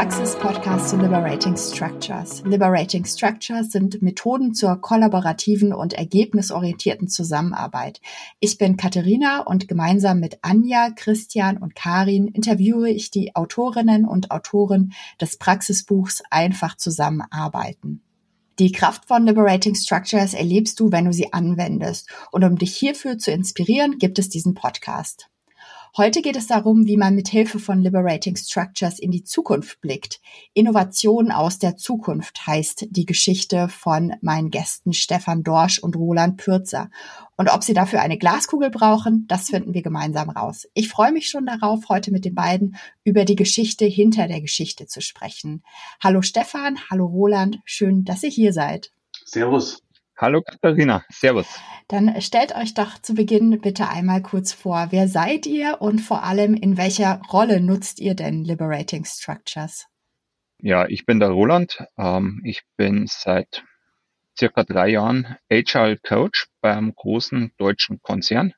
Praxis-Podcast zu Liberating Structures. Liberating Structures sind Methoden zur kollaborativen und ergebnisorientierten Zusammenarbeit. Ich bin Katharina und gemeinsam mit Anja, Christian und Karin interviewe ich die Autorinnen und Autoren des Praxisbuchs Einfach zusammenarbeiten. Die Kraft von Liberating Structures erlebst du, wenn du sie anwendest. Und um dich hierfür zu inspirieren, gibt es diesen Podcast. Heute geht es darum, wie man mit Hilfe von Liberating Structures in die Zukunft blickt. Innovation aus der Zukunft heißt die Geschichte von meinen Gästen Stefan Dorsch und Roland Pürzer. Und ob sie dafür eine Glaskugel brauchen, das finden wir gemeinsam raus. Ich freue mich schon darauf, heute mit den beiden über die Geschichte hinter der Geschichte zu sprechen. Hallo Stefan, hallo Roland, schön, dass ihr hier seid. Servus. Hallo Katharina, Servus. Dann stellt euch doch zu Beginn bitte einmal kurz vor, wer seid ihr und vor allem in welcher Rolle nutzt ihr denn Liberating Structures? Ja, ich bin der Roland. Ähm, ich bin seit circa drei Jahren Agile Coach beim großen deutschen Konzern.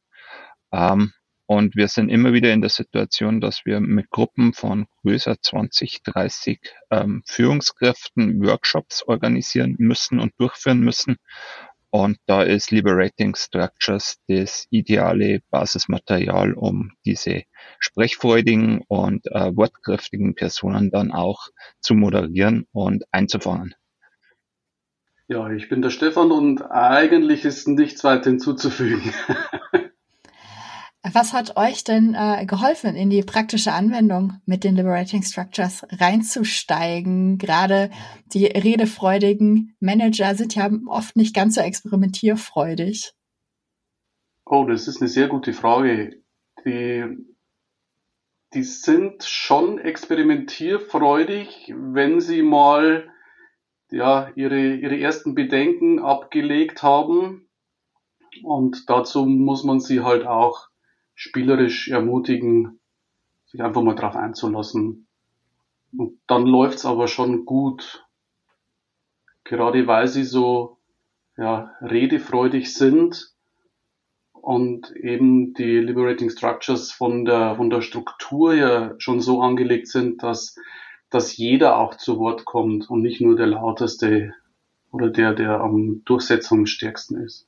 Ähm, und wir sind immer wieder in der Situation, dass wir mit Gruppen von größer 20, 30 ähm, Führungskräften Workshops organisieren müssen und durchführen müssen. Und da ist Liberating Structures das ideale Basismaterial, um diese sprechfreudigen und äh, wortkräftigen Personen dann auch zu moderieren und einzufangen. Ja, ich bin der Stefan und eigentlich ist nichts weiter hinzuzufügen. Was hat euch denn äh, geholfen, in die praktische Anwendung mit den Liberating Structures reinzusteigen? Gerade die redefreudigen Manager sind ja oft nicht ganz so experimentierfreudig. Oh, das ist eine sehr gute Frage. Die, die sind schon experimentierfreudig, wenn sie mal ja, ihre, ihre ersten Bedenken abgelegt haben. Und dazu muss man sie halt auch spielerisch ermutigen, sich einfach mal drauf einzulassen. Und dann läuft's aber schon gut. Gerade weil sie so ja, redefreudig sind und eben die Liberating Structures von der, von der Struktur her schon so angelegt sind, dass, dass jeder auch zu Wort kommt und nicht nur der lauteste oder der, der am durchsetzungsstärksten ist.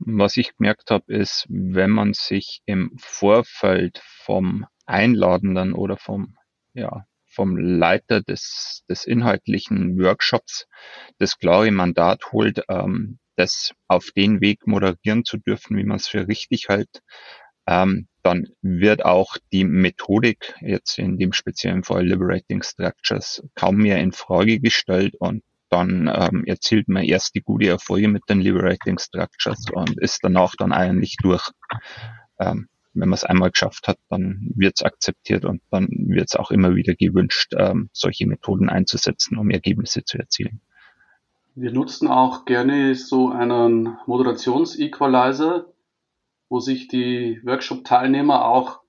Was ich gemerkt habe, ist, wenn man sich im Vorfeld vom Einladenden oder vom, ja, vom Leiter des, des inhaltlichen Workshops das klare Mandat holt, ähm, das auf den Weg moderieren zu dürfen, wie man es für richtig hält, ähm, dann wird auch die Methodik jetzt in dem speziellen Fall Liberating Structures kaum mehr in Frage gestellt und dann ähm, erzielt man erst die gute Erfolge mit den Liberating Structures und ist danach dann eigentlich durch. Ähm, wenn man es einmal geschafft hat, dann wird es akzeptiert und dann wird es auch immer wieder gewünscht, ähm, solche Methoden einzusetzen, um Ergebnisse zu erzielen. Wir nutzen auch gerne so einen Moderations-Equalizer, wo sich die Workshop-Teilnehmer auch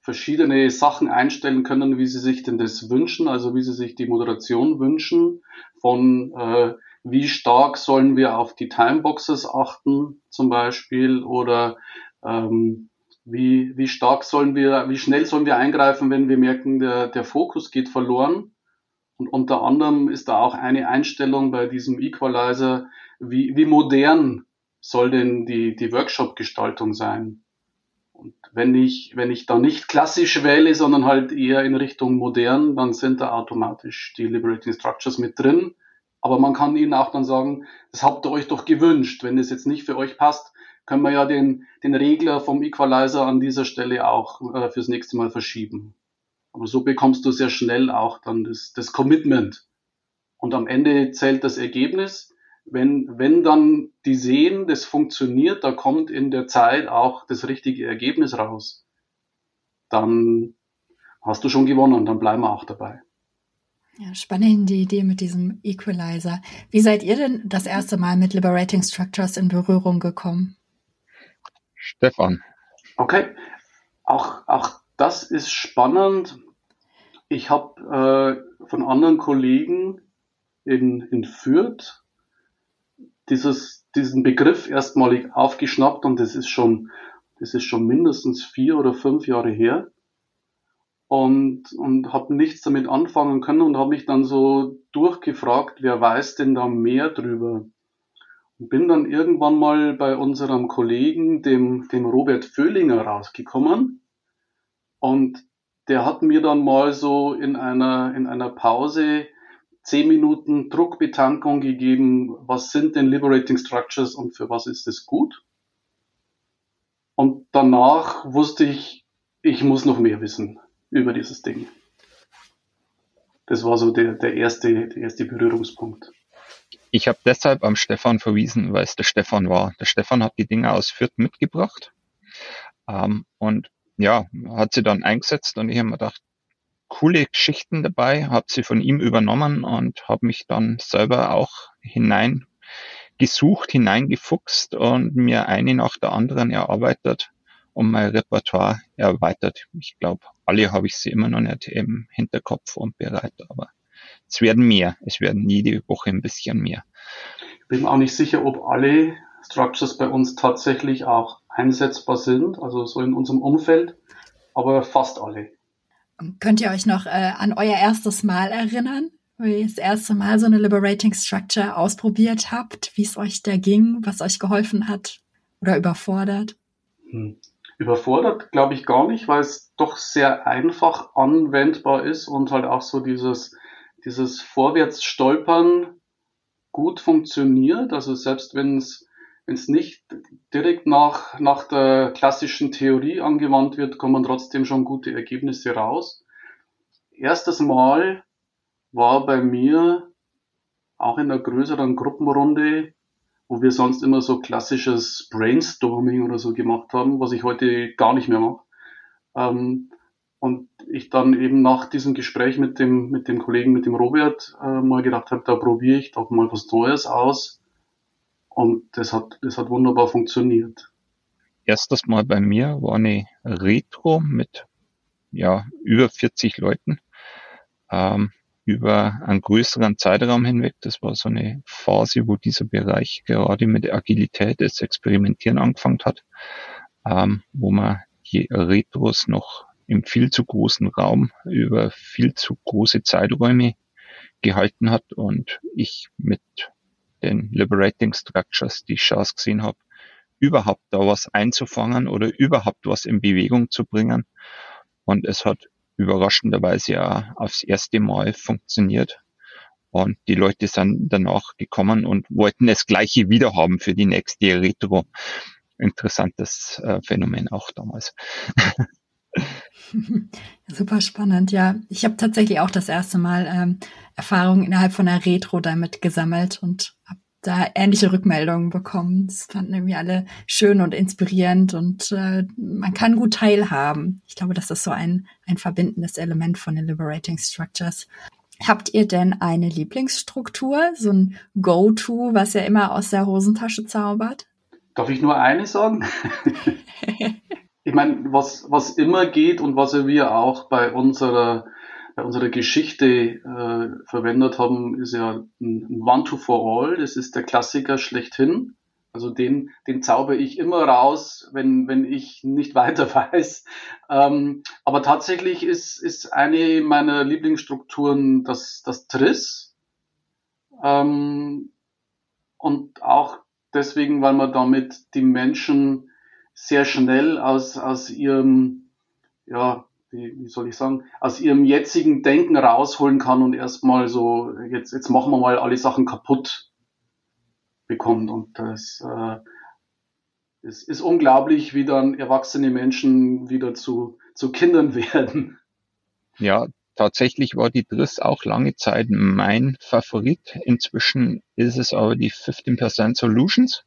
verschiedene Sachen einstellen können, wie sie sich denn das wünschen, also wie sie sich die Moderation wünschen, von äh, wie stark sollen wir auf die Timeboxes achten zum Beispiel oder ähm, wie, wie stark sollen wir, wie schnell sollen wir eingreifen, wenn wir merken, der, der Fokus geht verloren. Und unter anderem ist da auch eine Einstellung bei diesem Equalizer, wie, wie modern soll denn die, die Workshop-Gestaltung sein? Und wenn ich, wenn ich da nicht klassisch wähle, sondern halt eher in Richtung modern, dann sind da automatisch die Liberating Structures mit drin. Aber man kann ihnen auch dann sagen, das habt ihr euch doch gewünscht. Wenn das jetzt nicht für euch passt, können wir ja den, den Regler vom Equalizer an dieser Stelle auch äh, fürs nächste Mal verschieben. Aber so bekommst du sehr schnell auch dann das, das Commitment. Und am Ende zählt das Ergebnis wenn, wenn dann die sehen, das funktioniert, da kommt in der Zeit auch das richtige Ergebnis raus, dann hast du schon gewonnen, dann bleiben wir auch dabei. Ja, spannende Idee mit diesem Equalizer. Wie seid ihr denn das erste Mal mit Liberating Structures in Berührung gekommen? Stefan. Okay, auch, auch das ist spannend. Ich habe äh, von anderen Kollegen in, in Fürth dieses, diesen Begriff erstmalig aufgeschnappt und das ist schon, das ist schon mindestens vier oder fünf Jahre her und, und habe nichts damit anfangen können und habe mich dann so durchgefragt, wer weiß denn da mehr drüber? Und bin dann irgendwann mal bei unserem Kollegen, dem, dem Robert Föhlinger, rausgekommen und der hat mir dann mal so in einer, in einer Pause zehn Minuten Druckbetankung gegeben, was sind denn Liberating Structures und für was ist es gut? Und danach wusste ich, ich muss noch mehr wissen über dieses Ding. Das war so der, der, erste, der erste Berührungspunkt. Ich habe deshalb am Stefan verwiesen, weil es der Stefan war. Der Stefan hat die Dinge aus Fürth mitgebracht ähm, und ja, hat sie dann eingesetzt und ich habe mir gedacht, coole Geschichten dabei, habe sie von ihm übernommen und habe mich dann selber auch hineingesucht, hineingefuchst und mir eine nach der anderen erarbeitet und mein Repertoire erweitert. Ich glaube, alle habe ich sie immer noch nicht im Hinterkopf und bereit, aber es werden mehr. Es werden jede Woche ein bisschen mehr. Ich bin auch nicht sicher, ob alle Structures bei uns tatsächlich auch einsetzbar sind, also so in unserem Umfeld, aber fast alle. Könnt ihr euch noch äh, an euer erstes Mal erinnern? Wie ihr das erste Mal so eine Liberating Structure ausprobiert habt, wie es euch da ging, was euch geholfen hat oder überfordert? Hm. Überfordert glaube ich gar nicht, weil es doch sehr einfach anwendbar ist und halt auch so dieses, dieses Vorwärtsstolpern gut funktioniert. Also selbst wenn es wenn es nicht direkt nach, nach der klassischen Theorie angewandt wird, kommen trotzdem schon gute Ergebnisse raus. Erstes Mal war bei mir auch in einer größeren Gruppenrunde, wo wir sonst immer so klassisches Brainstorming oder so gemacht haben, was ich heute gar nicht mehr mache. Ähm, und ich dann eben nach diesem Gespräch mit dem, mit dem Kollegen, mit dem Robert, äh, mal gedacht habe, da probiere ich doch mal was Neues aus und das hat, das hat wunderbar funktioniert. Erstes Mal bei mir war eine Retro mit ja, über 40 Leuten ähm, über einen größeren Zeitraum hinweg. Das war so eine Phase, wo dieser Bereich gerade mit Agilität, das Experimentieren angefangen hat, ähm, wo man die Retros noch im viel zu großen Raum über viel zu große Zeiträume gehalten hat und ich mit den Liberating Structures, die ich Chance gesehen habe, überhaupt da was einzufangen oder überhaupt was in Bewegung zu bringen. Und es hat überraschenderweise ja aufs erste Mal funktioniert. Und die Leute sind danach gekommen und wollten das Gleiche wieder haben für die nächste Retro. Interessantes äh, Phänomen auch damals. Super spannend, ja. Ich habe tatsächlich auch das erste Mal ähm, Erfahrungen innerhalb von der Retro damit gesammelt und habe da ähnliche Rückmeldungen bekommen. Das fanden irgendwie alle schön und inspirierend und äh, man kann gut teilhaben. Ich glaube, das ist so ein, ein verbindendes Element von den Liberating Structures. Habt ihr denn eine Lieblingsstruktur, so ein Go-To, was ihr immer aus der Hosentasche zaubert? Darf ich nur eine sagen? ich meine, was, was immer geht und was wir auch bei unserer, bei unserer Geschichte äh, verwendet haben, ist ja ein One-to-for-all. Das ist der Klassiker schlechthin. Also den, den zauber ich immer raus, wenn, wenn ich nicht weiter weiß. Ähm, aber tatsächlich ist, ist eine meiner Lieblingsstrukturen das, das Triss. Ähm, und auch deswegen, weil man damit die Menschen sehr schnell aus, aus ihrem, ja, wie, wie soll ich sagen, aus ihrem jetzigen Denken rausholen kann und erstmal so, jetzt, jetzt machen wir mal alle Sachen kaputt bekommt. Und das, äh, es ist unglaublich, wie dann erwachsene Menschen wieder zu, zu Kindern werden. Ja, tatsächlich war die Driss auch lange Zeit mein Favorit. Inzwischen ist es aber die 15% Solutions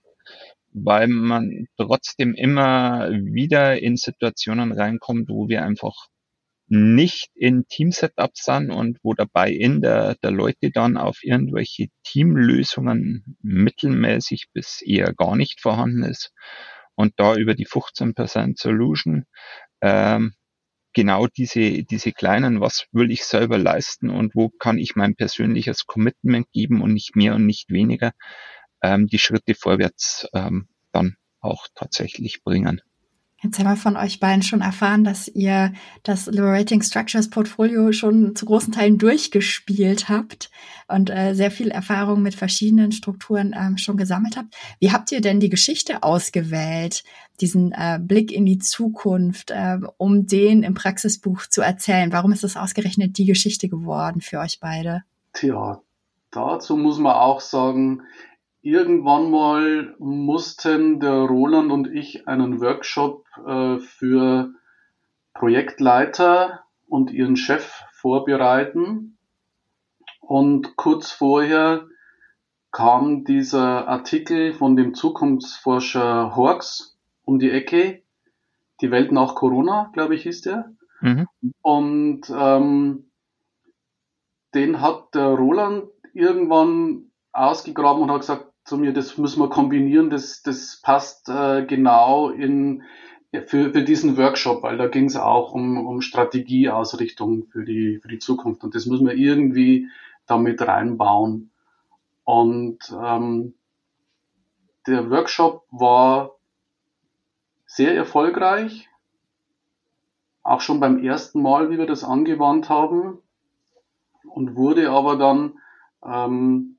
weil man trotzdem immer wieder in Situationen reinkommt, wo wir einfach nicht in Team-Setups sind und wo dabei in der, der Leute dann auf irgendwelche Teamlösungen mittelmäßig bis eher gar nicht vorhanden ist. Und da über die 15% Solution ähm, genau diese, diese kleinen, was will ich selber leisten und wo kann ich mein persönliches Commitment geben und nicht mehr und nicht weniger, ähm, die Schritte vorwärts ähm, dann auch tatsächlich bringen. Jetzt haben wir von euch beiden schon erfahren, dass ihr das Liberating Structures Portfolio schon zu großen Teilen durchgespielt habt und äh, sehr viel Erfahrung mit verschiedenen Strukturen ähm, schon gesammelt habt. Wie habt ihr denn die Geschichte ausgewählt, diesen äh, Blick in die Zukunft, äh, um den im Praxisbuch zu erzählen? Warum ist das ausgerechnet die Geschichte geworden für euch beide? Tja, dazu muss man auch sagen, irgendwann mal mussten der Roland und ich einen Workshop äh, für Projektleiter und ihren Chef vorbereiten. Und kurz vorher kam dieser Artikel von dem Zukunftsforscher Horks um die Ecke. Die Welt nach Corona, glaube ich, hieß der. Mhm. Und ähm, den hat der Roland irgendwann ausgegraben und hat gesagt, zu mir, das müssen wir kombinieren, das, das passt äh, genau in, für, für diesen Workshop, weil da ging es auch um, um Strategieausrichtung für die, für die Zukunft und das müssen wir irgendwie damit reinbauen. Und ähm, der Workshop war sehr erfolgreich, auch schon beim ersten Mal, wie wir das angewandt haben, und wurde aber dann ähm,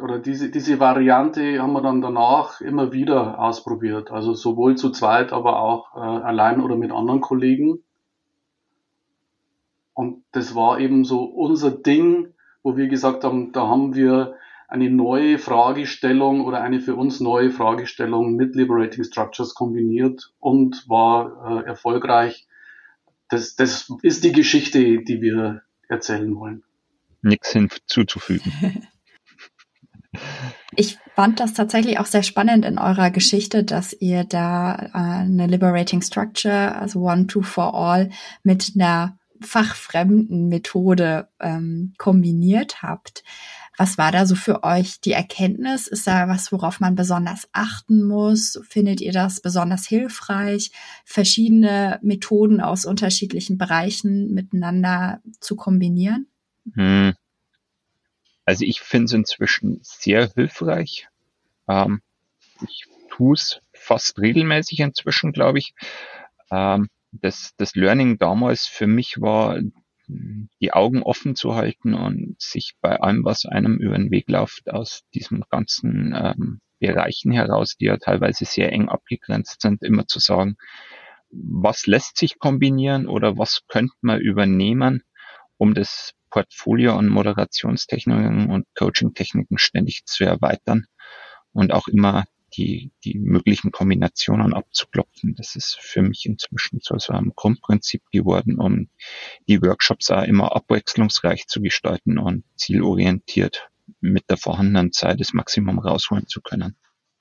oder diese, diese Variante haben wir dann danach immer wieder ausprobiert. Also sowohl zu zweit, aber auch äh, allein oder mit anderen Kollegen. Und das war eben so unser Ding, wo wir gesagt haben, da haben wir eine neue Fragestellung oder eine für uns neue Fragestellung mit Liberating Structures kombiniert und war äh, erfolgreich. Das, das ist die Geschichte, die wir erzählen wollen. Nichts hinzuzufügen. Ich fand das tatsächlich auch sehr spannend in eurer Geschichte, dass ihr da äh, eine Liberating Structure, also One, Two, For All, mit einer fachfremden Methode ähm, kombiniert habt. Was war da so für euch die Erkenntnis? Ist da was, worauf man besonders achten muss? Findet ihr das besonders hilfreich, verschiedene Methoden aus unterschiedlichen Bereichen miteinander zu kombinieren? Hm. Also ich finde es inzwischen sehr hilfreich. Ähm, ich tue es fast regelmäßig inzwischen, glaube ich. Ähm, das, das Learning damals für mich war, die Augen offen zu halten und sich bei allem, was einem über den Weg läuft, aus diesen ganzen ähm, Bereichen heraus, die ja teilweise sehr eng abgegrenzt sind, immer zu sagen, was lässt sich kombinieren oder was könnte man übernehmen, um das Portfolio an Moderationstechniken und Coaching-Techniken ständig zu erweitern und auch immer die, die möglichen Kombinationen abzuklopfen. Das ist für mich inzwischen zu so einem Grundprinzip geworden, um die Workshops auch immer abwechslungsreich zu gestalten und zielorientiert mit der vorhandenen Zeit das Maximum rausholen zu können.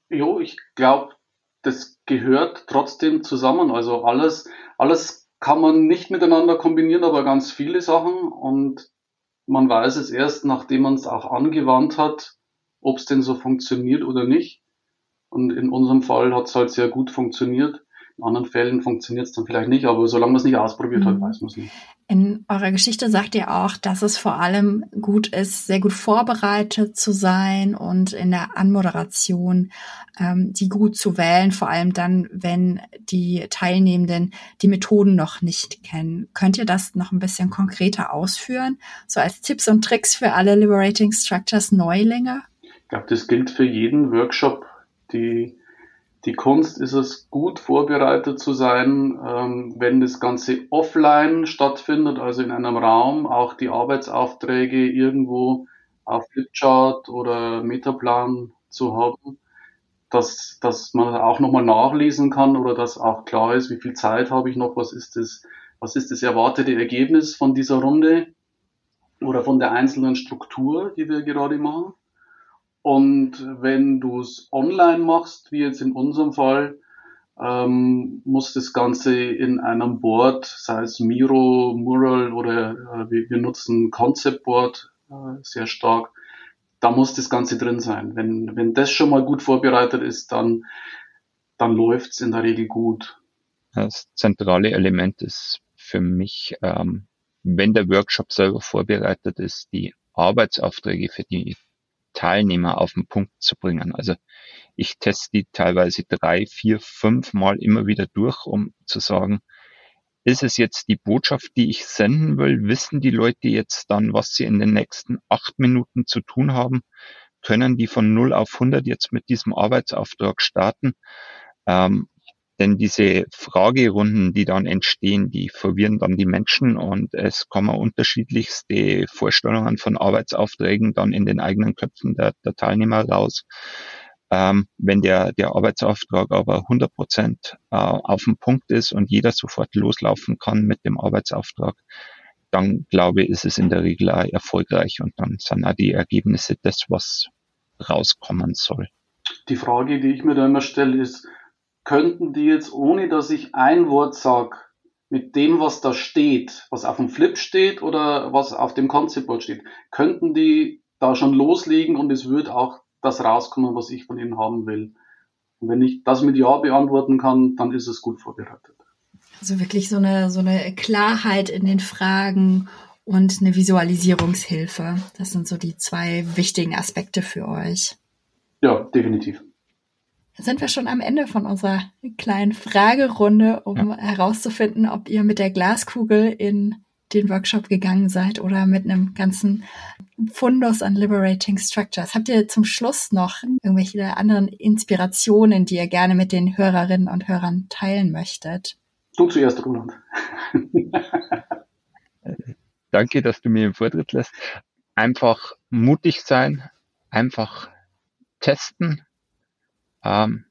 Jo, ich glaube, das gehört trotzdem zusammen. Also alles, alles kann man nicht miteinander kombinieren, aber ganz viele Sachen. Und man weiß es erst, nachdem man es auch angewandt hat, ob es denn so funktioniert oder nicht. Und in unserem Fall hat es halt sehr gut funktioniert. In anderen Fällen funktioniert es dann vielleicht nicht, aber solange man es nicht ausprobiert hat, mhm. weiß man es nicht. In eurer Geschichte sagt ihr auch, dass es vor allem gut ist, sehr gut vorbereitet zu sein und in der Anmoderation ähm, die gut zu wählen, vor allem dann, wenn die Teilnehmenden die Methoden noch nicht kennen. Könnt ihr das noch ein bisschen konkreter ausführen? So als Tipps und Tricks für alle Liberating Structures Neulinge? Ich glaube, das gilt für jeden Workshop. Die die Kunst ist es, gut vorbereitet zu sein, ähm, wenn das Ganze offline stattfindet, also in einem Raum, auch die Arbeitsaufträge irgendwo auf Flipchart oder Metaplan zu haben, dass, dass man auch nochmal nachlesen kann oder dass auch klar ist, wie viel Zeit habe ich noch, was ist das, was ist das erwartete Ergebnis von dieser Runde oder von der einzelnen Struktur, die wir gerade machen. Und wenn du es online machst, wie jetzt in unserem Fall, ähm, muss das Ganze in einem Board, sei es Miro, Mural oder äh, wir, wir, nutzen Concept Board äh, sehr stark, da muss das Ganze drin sein. Wenn, wenn das schon mal gut vorbereitet ist, dann, dann läuft's in der Regel gut. Das zentrale Element ist für mich, ähm, wenn der Workshop selber vorbereitet ist, die Arbeitsaufträge für die Teilnehmer auf den Punkt zu bringen. Also ich teste die teilweise drei, vier, fünf Mal immer wieder durch, um zu sagen, ist es jetzt die Botschaft, die ich senden will? Wissen die Leute jetzt dann, was sie in den nächsten acht Minuten zu tun haben? Können die von 0 auf 100 jetzt mit diesem Arbeitsauftrag starten? Ähm, denn diese Fragerunden, die dann entstehen, die verwirren dann die Menschen und es kommen unterschiedlichste Vorstellungen von Arbeitsaufträgen dann in den eigenen Köpfen der, der Teilnehmer raus. Ähm, wenn der, der Arbeitsauftrag aber 100 Prozent äh, auf dem Punkt ist und jeder sofort loslaufen kann mit dem Arbeitsauftrag, dann glaube ich, ist es in der Regel auch erfolgreich und dann sind auch die Ergebnisse das, was rauskommen soll. Die Frage, die ich mir da immer stelle, ist, könnten die jetzt, ohne dass ich ein Wort sage, mit dem, was da steht, was auf dem Flip steht oder was auf dem Conceptboard steht, könnten die da schon loslegen und es wird auch das rauskommen, was ich von ihnen haben will. Und wenn ich das mit Ja beantworten kann, dann ist es gut vorbereitet. Also wirklich so eine, so eine Klarheit in den Fragen und eine Visualisierungshilfe. Das sind so die zwei wichtigen Aspekte für euch. Ja, definitiv sind wir schon am Ende von unserer kleinen Fragerunde, um ja. herauszufinden, ob ihr mit der Glaskugel in den Workshop gegangen seid oder mit einem ganzen Fundus an Liberating Structures. Habt ihr zum Schluss noch irgendwelche anderen Inspirationen, die ihr gerne mit den Hörerinnen und Hörern teilen möchtet? Du zuerst, Roland. Danke, dass du mir den Vortritt lässt. Einfach mutig sein, einfach testen, ähm,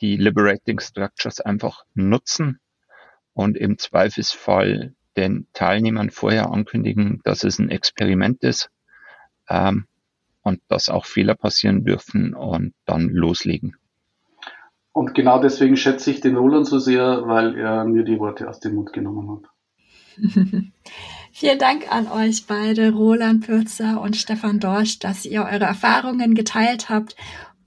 die Liberating Structures einfach nutzen und im Zweifelsfall den Teilnehmern vorher ankündigen, dass es ein Experiment ist ähm, und dass auch Fehler passieren dürfen und dann loslegen. Und genau deswegen schätze ich den Roland so sehr, weil er mir die Worte aus dem Mund genommen hat. Vielen Dank an euch beide, Roland Pürzer und Stefan Dorsch, dass ihr eure Erfahrungen geteilt habt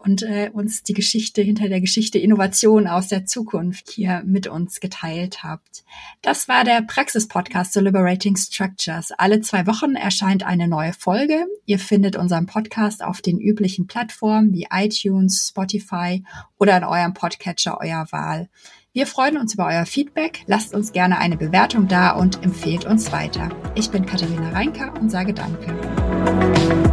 und äh, uns die Geschichte hinter der Geschichte Innovation aus der Zukunft hier mit uns geteilt habt. Das war der Praxis-Podcast zu Liberating Structures. Alle zwei Wochen erscheint eine neue Folge. Ihr findet unseren Podcast auf den üblichen Plattformen wie iTunes, Spotify oder in eurem Podcatcher eurer Wahl. Wir freuen uns über euer Feedback. Lasst uns gerne eine Bewertung da und empfehlt uns weiter. Ich bin Katharina Reinker und sage Danke.